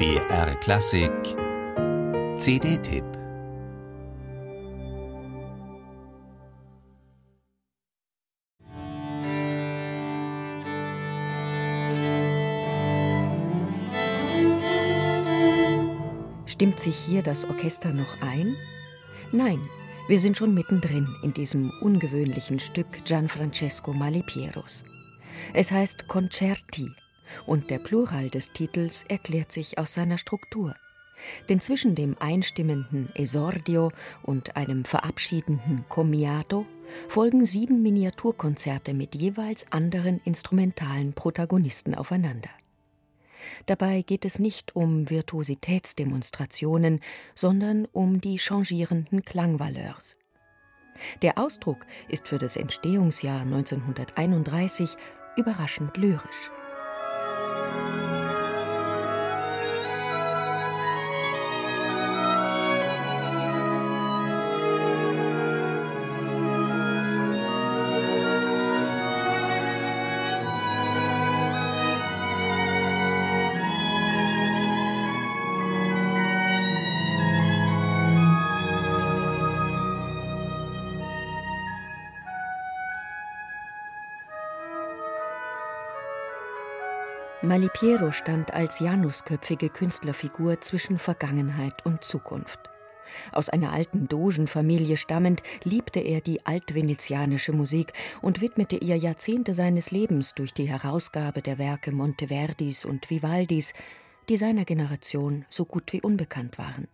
BR Klassik CD-Tipp Stimmt sich hier das Orchester noch ein? Nein, wir sind schon mittendrin in diesem ungewöhnlichen Stück Gianfrancesco Malipieros. Es heißt Concerti und der Plural des Titels erklärt sich aus seiner Struktur. Denn zwischen dem einstimmenden Esordio und einem verabschiedenden Commiato folgen sieben Miniaturkonzerte mit jeweils anderen instrumentalen Protagonisten aufeinander. Dabei geht es nicht um Virtuositätsdemonstrationen, sondern um die changierenden Klangvaleurs. Der Ausdruck ist für das Entstehungsjahr 1931 überraschend lyrisch. Malipiero stand als janusköpfige Künstlerfigur zwischen Vergangenheit und Zukunft. Aus einer alten Dogenfamilie stammend, liebte er die altvenezianische Musik und widmete ihr Jahrzehnte seines Lebens durch die Herausgabe der Werke Monteverdis und Vivaldis, die seiner Generation so gut wie unbekannt waren.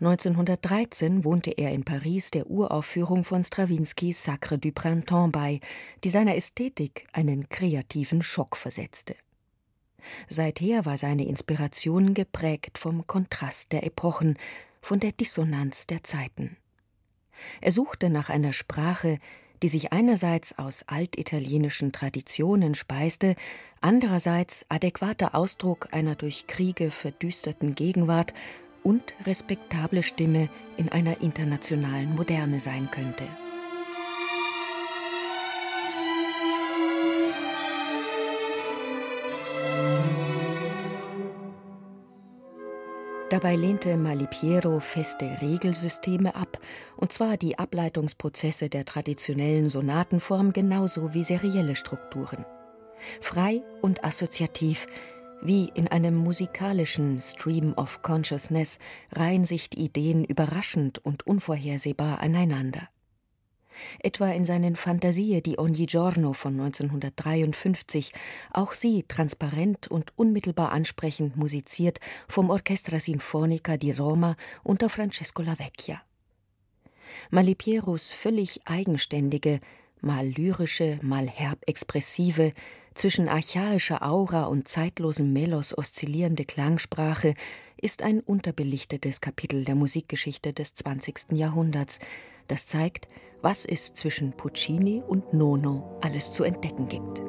1913 wohnte er in Paris der Uraufführung von Strawinskys Sacre du Printemps bei, die seiner Ästhetik einen kreativen Schock versetzte. Seither war seine Inspiration geprägt vom Kontrast der Epochen, von der Dissonanz der Zeiten. Er suchte nach einer Sprache, die sich einerseits aus altitalienischen Traditionen speiste, andererseits adäquater Ausdruck einer durch Kriege verdüsterten Gegenwart und respektable Stimme in einer internationalen Moderne sein könnte. Dabei lehnte Malipiero feste Regelsysteme ab, und zwar die Ableitungsprozesse der traditionellen Sonatenform genauso wie serielle Strukturen. Frei und assoziativ, wie in einem musikalischen Stream of Consciousness reihen sich die Ideen überraschend und unvorhersehbar aneinander etwa in seinen Fantasie di ogni giorno von 1953, auch sie transparent und unmittelbar ansprechend musiziert vom Orchestra Sinfonica di Roma unter Francesco Lavecchia. Malipieros völlig eigenständige, mal lyrische, mal herb expressive, zwischen archaischer Aura und zeitlosem Melos oszillierende Klangsprache ist ein unterbelichtetes Kapitel der Musikgeschichte des 20. Jahrhunderts, das zeigt, was es zwischen Puccini und Nono alles zu entdecken gibt.